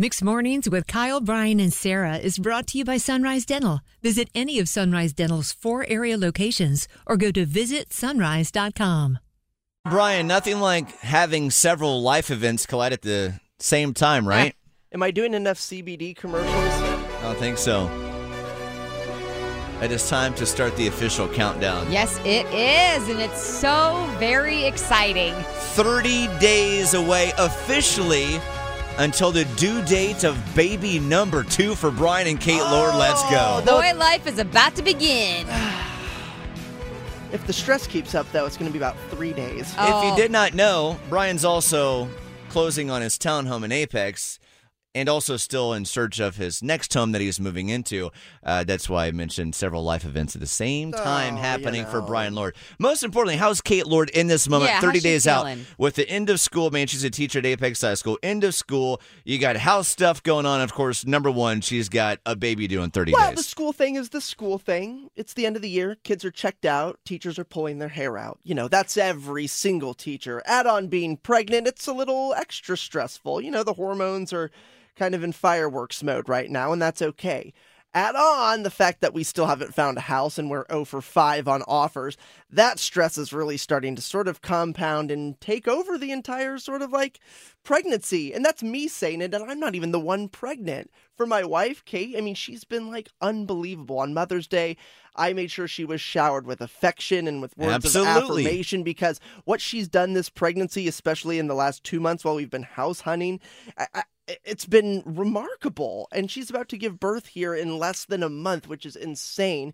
Mixed Mornings with Kyle, Bryan, and Sarah is brought to you by Sunrise Dental. Visit any of Sunrise Dental's four area locations or go to visitsunrise.com. Bryan, nothing like having several life events collide at the same time, right? Am I doing enough CBD commercials? I don't think so. It is time to start the official countdown. Yes, it is. And it's so very exciting. 30 days away officially until the due date of baby number two for Bryan and Kate Lord. Let's go. Oh, Boy life is about to begin. If the stress keeps up, though, it's going to be about three days. If Oh. you did not know, Bryan's also closing on his townhome in Apex and also still in search of his next home that he's moving into. Uh, that's why I mentioned several life events at the same time Oh, you happening for. Bryan Lord. Most importantly, how's Kate Lord in this moment? Yeah, 30 how's she days out with the end of school. Man, she's a teacher at Apex High School. End of school. You got house stuff going on. Of course, number one, she's got a baby due in 30 Well, the school thing is the school thing. It's the end of the year. Kids are checked out. Teachers are pulling their hair out. You know, that's every single teacher. Add on being pregnant, it's a little extra stressful. You know, the hormones are kind of in fireworks mode right now, and that's okay. Add on the fact that we still haven't found a house and we're 0 for 5 on offers. That stress is really starting to sort of compound and take over the entire sort of like pregnancy. And that's me saying it, and I'm not even the one pregnant. For my wife, Kate, I mean, she's been like unbelievable. On Mother's Day, I made sure she was showered with affection and with words Absolutely. of affirmation because what she's done this pregnancy, especially in the last two months while we've been house hunting, I, I, it's been remarkable. And she's about to give birth here in less than a month, which is insane.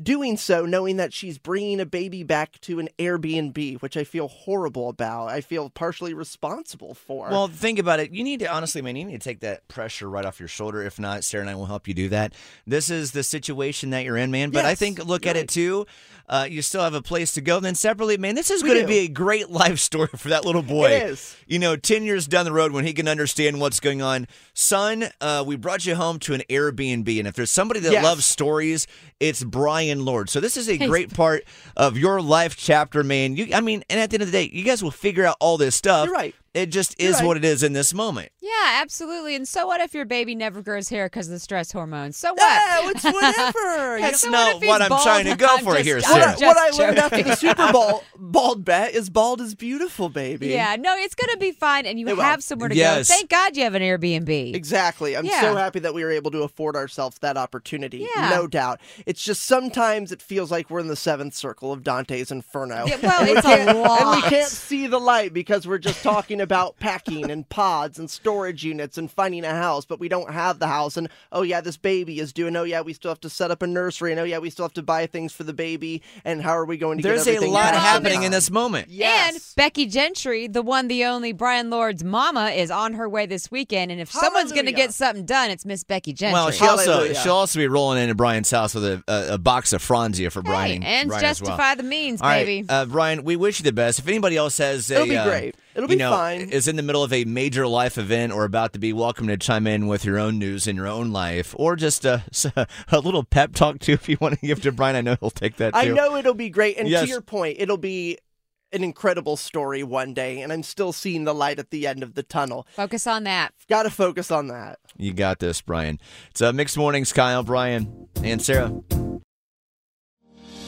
Doing so, knowing that she's bringing a baby back to an Airbnb, which I feel horrible about. I feel partially responsible for. Well, think about it. You need to honestly, man, you need to take that pressure right off your shoulder. If not, Sarah and I will help you do that. This is the situation that you're in, man. But I think look at it too. Uh, you still have a place to go. Then separately, man, this is going to be a great life story for that little boy. It is. You know, ten years down the road when he can understand what's going on, son. Uh, we brought you home to an Airbnb, and if there's somebody that Yes. loves stories, it's Bryan Lord. So this is a great part of your life chapter, man. You, I mean, and at the end of the day, you guys will figure out all this stuff. You're right. It just You're is right. what it is in this moment. Yeah, absolutely. And so what if your baby never grows hair because of the stress hormones? So what? Yeah, it's whatever. That's So not if he's what I'm bald? trying to go I'm for just- here, I'm Sarah. What, I, what I learned after the Super Bowl bald bet is bald is beautiful, baby. Yeah, no, it's going to be fine. And you It will. have somewhere to Yes. go. Thank God you have an Airbnb. Exactly. I'm Yeah. so happy that we were able to afford ourselves that opportunity. Yeah. No doubt. It's just sometimes it feels like we're in the seventh circle of Dante's Inferno. Yeah, well, And we it's a can't- And we can't see the light because we're just talking about packing and pods and storage units and finding a house, but we don't have the house. And oh, yeah, this baby is due. And oh, yeah, we still have to set up a nursery. And oh, yeah, we still have to buy things for the baby. And how are we going to get everything There's a lot done? happening in this moment. Yes. And Becky Gentry, the one, the only Bryan Lord's mama, is on her way this weekend. And if someone's going to get something done, it's Miss Becky Gentry. Well, she also she'll also be rolling into Bryan's house with a, a, a box of Franzia for Bryan. And ends Bryan as justify well. the means, All right, baby. uh, Bryan, we wish you the best. If anybody else has a, It'll be uh, great. It'll you be know, fine. Is in the middle of a major life event or about to be welcome to chime in with your own news in your own life, or just a, a little pep talk too. If you want to give to Bryan, I know he'll take that. Too. I know it'll be great. And Yes. to your point, it'll be an incredible story one day. And I'm still seeing the light at the end of the tunnel. Focus on that. Got to focus on that. You got this, Bryan. It's a mixed mornings, Kyle, Bryan, and Sarah.